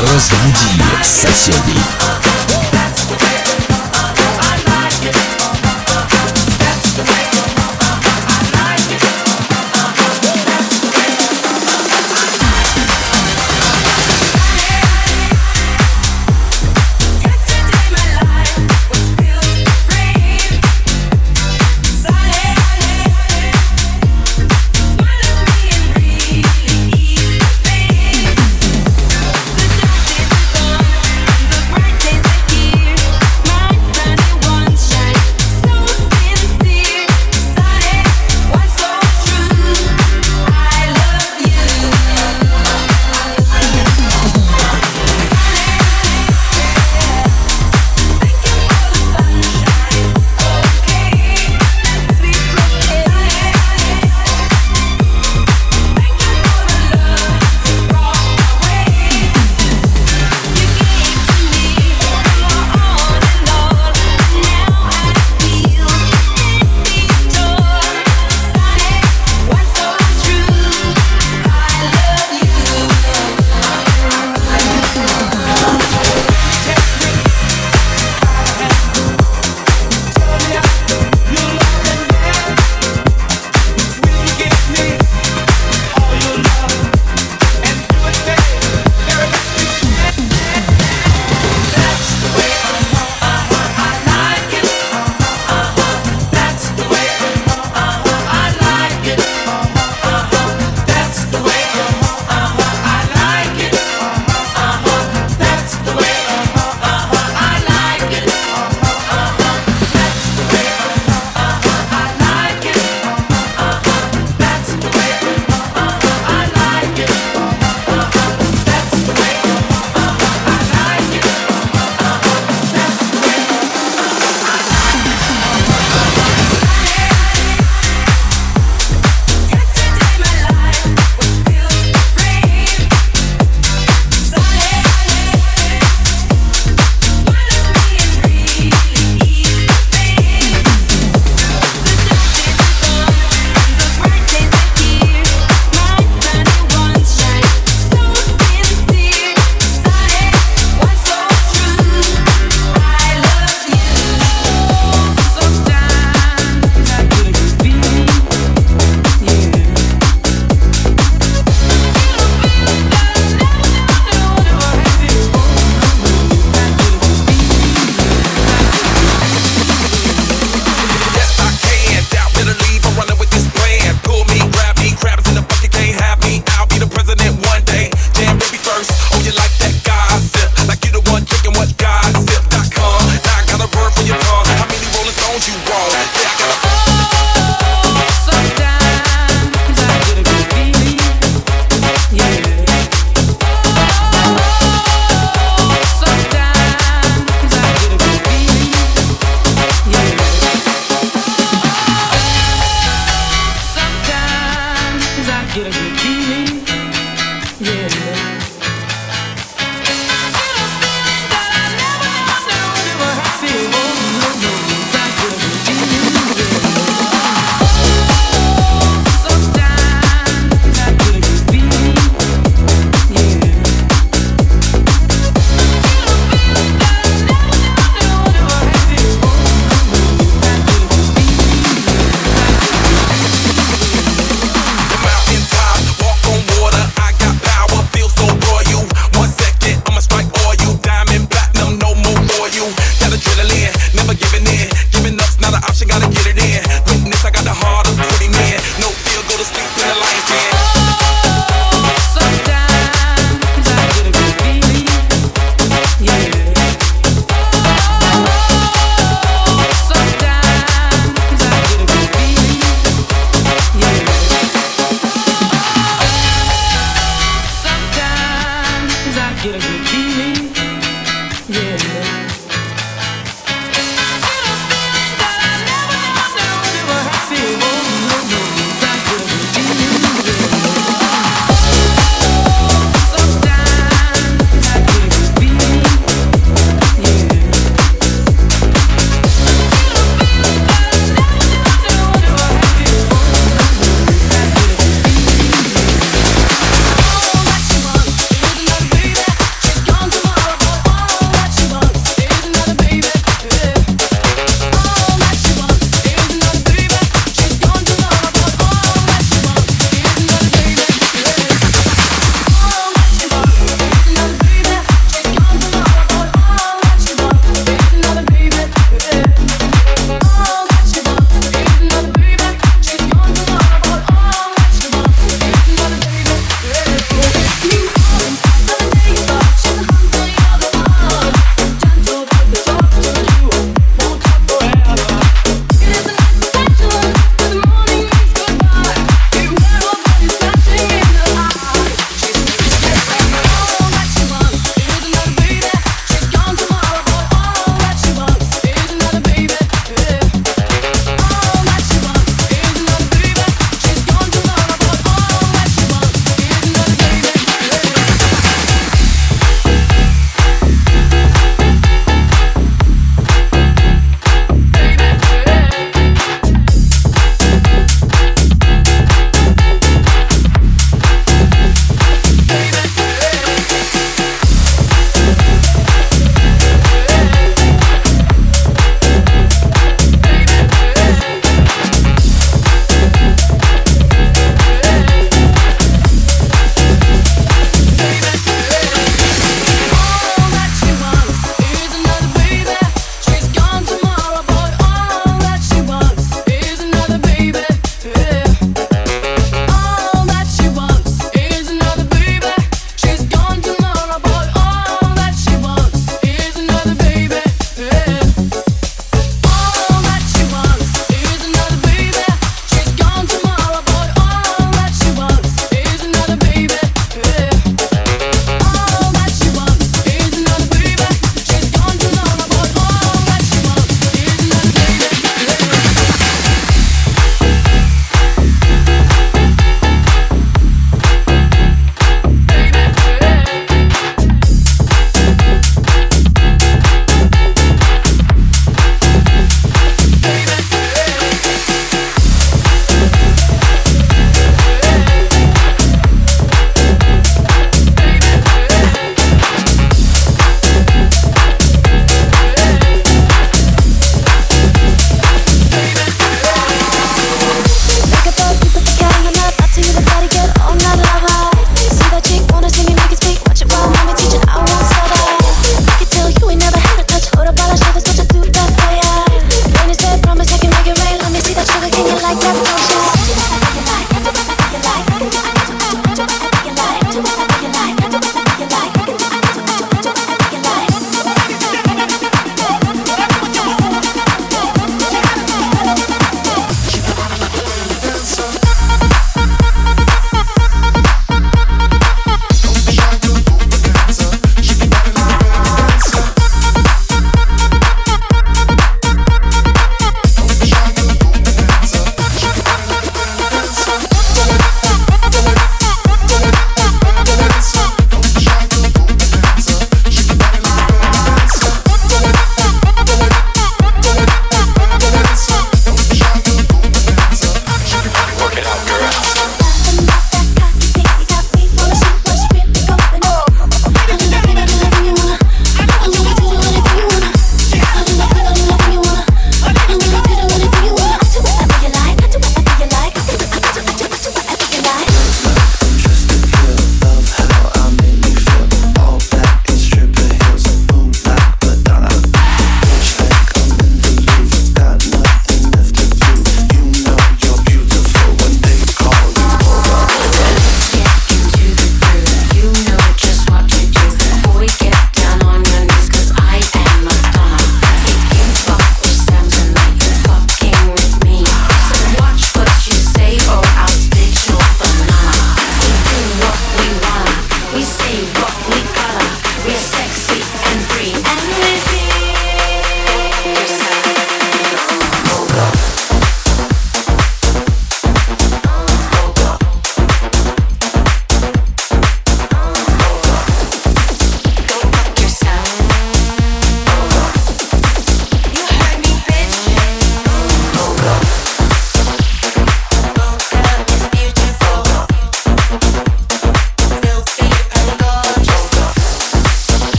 Разбуди соседей. Yeah.